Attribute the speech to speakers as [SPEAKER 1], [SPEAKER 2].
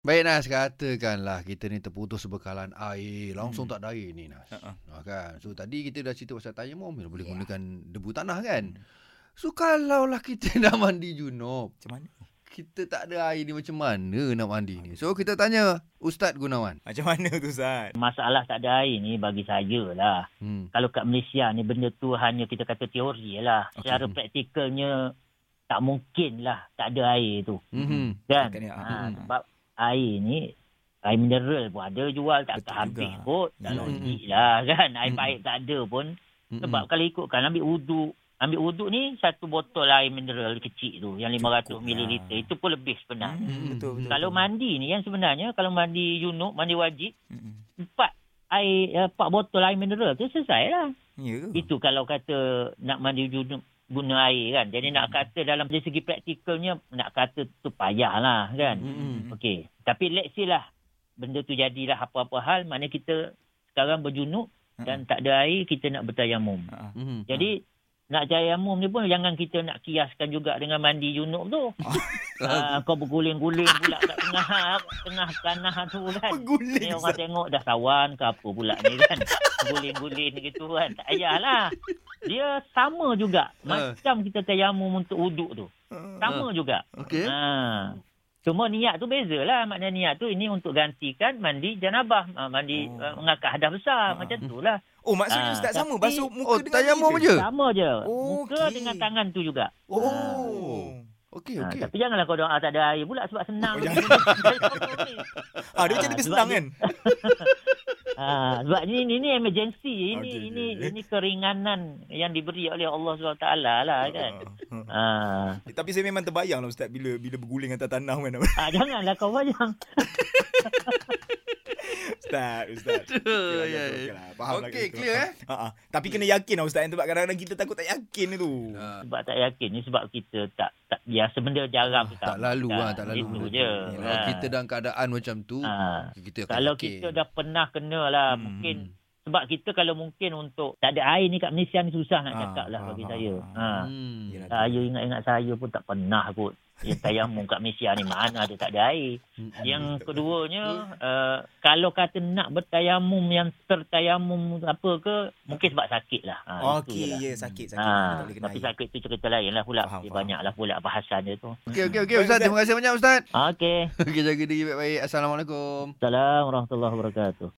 [SPEAKER 1] Baik Nas, katakanlah kita ni terputus sebekalan air. Langsung
[SPEAKER 2] Hmm.
[SPEAKER 1] tak ada air ni Nas.
[SPEAKER 2] Ha-ha.
[SPEAKER 1] Ha, kan? So tadi kita dah cerita pasal tayamum, boleh
[SPEAKER 2] Ya.
[SPEAKER 1] gunakan debu tanah kan?
[SPEAKER 2] Hmm.
[SPEAKER 1] So kalau lah kita nak mandi junub,
[SPEAKER 2] Macam mana?
[SPEAKER 1] kita tak ada air ni macam mana nak mandi ni? So kita tanya Ustaz Gunawan.
[SPEAKER 2] Macam mana tu Ustaz?
[SPEAKER 3] Masalah tak ada air ni bagi saya lah.
[SPEAKER 1] Hmm.
[SPEAKER 3] Kalau kat Malaysia ni benda tu hanya kita kata teori lah.
[SPEAKER 1] Okey.
[SPEAKER 3] Secara praktikalnya tak mungkin lah tak ada air tu.
[SPEAKER 1] Mhm.
[SPEAKER 3] Kan?
[SPEAKER 2] Kan ya.
[SPEAKER 3] Ha,
[SPEAKER 2] Hmm.
[SPEAKER 3] sebab air ni air mineral pun ada jual tak
[SPEAKER 2] Betul
[SPEAKER 3] habis
[SPEAKER 2] juga.
[SPEAKER 3] kot. Tak
[SPEAKER 2] Hmm.
[SPEAKER 3] logik lah kan. Air
[SPEAKER 2] Hmm.
[SPEAKER 3] baik tak ada pun. Sebab kalau ikutkan ambil uduk. Ambil uduk ni satu botol air mineral kecil tu. Yang 500
[SPEAKER 2] Cukup
[SPEAKER 3] ml.
[SPEAKER 2] lah.
[SPEAKER 3] Itu pun lebih sebenarnya.
[SPEAKER 2] Hmm, betul betul.
[SPEAKER 3] Kalau
[SPEAKER 2] betul.
[SPEAKER 3] mandi ni kan sebenarnya kalau mandi junub, mandi wajib,
[SPEAKER 2] Hmm.
[SPEAKER 3] empat air empat botol air mineral tu selesai lah.
[SPEAKER 2] Ke?
[SPEAKER 3] Itu kalau kata nak mandi junub guna air kan. Jadi nak kata dalam dari segi praktikalnya nak kata tu payahlah kan.
[SPEAKER 1] Hmm.
[SPEAKER 3] Okey. Tapi let's say lah benda tu jadilah apa-apa hal maknanya kita sekarang berjunub dan tak ada air kita nak bertayamum.
[SPEAKER 1] Mhm.
[SPEAKER 3] Jadi nak tayamum ni pun jangan kita nak kiaskan juga dengan mandi junub tu. Ah, kau berguling-guling pula kat tengah tengah tanah tu kan.
[SPEAKER 2] Berguling.
[SPEAKER 3] Ni orang tengok dah sawan ke apa pula ni kan. Guling-guling gitu kan. Tak payahlah. Dia sama juga.
[SPEAKER 1] Ah.
[SPEAKER 3] Macam kita tayamum untuk uduk tu. Sama juga.
[SPEAKER 1] Okey.
[SPEAKER 3] Ha. Cuma niat tu beza lah. Maknanya niat tu ini untuk gantikan mandi janabah. Ha, mandi
[SPEAKER 2] Oh.
[SPEAKER 3] uh, mengangkat hadas besar.
[SPEAKER 2] Ah.
[SPEAKER 3] Macam tu lah.
[SPEAKER 2] Oh maksudnya
[SPEAKER 3] Ah,
[SPEAKER 2] Ustaz sama
[SPEAKER 3] tapi-
[SPEAKER 2] basuh muka
[SPEAKER 1] Oh,
[SPEAKER 2] dengan
[SPEAKER 1] tayamum je?
[SPEAKER 3] Sama je.
[SPEAKER 2] Oh,
[SPEAKER 3] Muka
[SPEAKER 2] okey.
[SPEAKER 3] dengan tangan tu juga.
[SPEAKER 2] Oh.
[SPEAKER 1] Okey,
[SPEAKER 3] Ha,
[SPEAKER 1] okey.
[SPEAKER 3] tapi janganlah kau doa tak ada air pula sebab senang.
[SPEAKER 2] Oh. Ah, dia macam
[SPEAKER 3] Ah,
[SPEAKER 2] lebih senang kan?
[SPEAKER 3] Ha, sebab ni ini, ini emergency. Ini
[SPEAKER 2] Okey,
[SPEAKER 3] ini
[SPEAKER 2] okey.
[SPEAKER 3] ini keringanan yang diberi oleh Allah SWT lah kan.
[SPEAKER 2] Ah, ah.
[SPEAKER 3] Ha.
[SPEAKER 2] Tapi saya memang terbayang lah Ustaz bila bila berguling atas tanah kan.
[SPEAKER 3] Ah, janganlah kau bayang.
[SPEAKER 2] Ustaz, Ustaz.
[SPEAKER 1] Ya,
[SPEAKER 2] lah,
[SPEAKER 1] ya.
[SPEAKER 2] okey lah. Lah
[SPEAKER 1] clear eh?
[SPEAKER 2] Ha, ha. Tapi kena yakin lah Ustaz sebab kadang-kadang kita takut tak yakin tu.
[SPEAKER 1] Ha.
[SPEAKER 3] Sebab tak yakin ni sebab kita tak tak biasa benda jarang kita.
[SPEAKER 1] Tak lalu lah, tak lalu.
[SPEAKER 3] Itu je.
[SPEAKER 1] Kalau
[SPEAKER 3] Ha.
[SPEAKER 1] kita dalam keadaan macam tu,
[SPEAKER 3] Ha.
[SPEAKER 1] kita akan
[SPEAKER 3] Kalau
[SPEAKER 1] yakin.
[SPEAKER 3] kita dah pernah kena lah
[SPEAKER 2] Hmm.
[SPEAKER 3] mungkin sebab kita kalau mungkin untuk tak ada air ni kat Malaysia ni susah nak
[SPEAKER 2] Ah,
[SPEAKER 3] cakap lah bagi
[SPEAKER 2] ah,
[SPEAKER 3] saya.
[SPEAKER 2] ah,
[SPEAKER 3] Ha.
[SPEAKER 1] Hmm.
[SPEAKER 2] Yelah.
[SPEAKER 3] Saya ingat-ingat saya pun tak pernah kot. Yang tayamum kat Malaysia ni mana ada tak ada air.
[SPEAKER 1] Hmm.
[SPEAKER 3] Yang keduanya uh, kalau kata nak bertayamum yang tertayamum apa ke mungkin sebab sakit lah. Ha,
[SPEAKER 2] Okey,
[SPEAKER 3] lah.
[SPEAKER 2] ya sakit sakit.
[SPEAKER 3] Ha,
[SPEAKER 2] Tak boleh kena
[SPEAKER 3] tapi
[SPEAKER 2] air.
[SPEAKER 3] sakit tu cerita lain lah pula.
[SPEAKER 2] Faham,
[SPEAKER 3] Dia
[SPEAKER 2] faham.
[SPEAKER 3] banyak lah pula bahasan dia tu.
[SPEAKER 1] Okey, okey, okey.
[SPEAKER 2] Ustaz.
[SPEAKER 1] Terima kasih banyak Ustaz.
[SPEAKER 3] Okey.
[SPEAKER 1] Okey, jaga diri baik-baik. Assalamualaikum.
[SPEAKER 3] Assalamualaikum warahmatullahi wabarakatuh.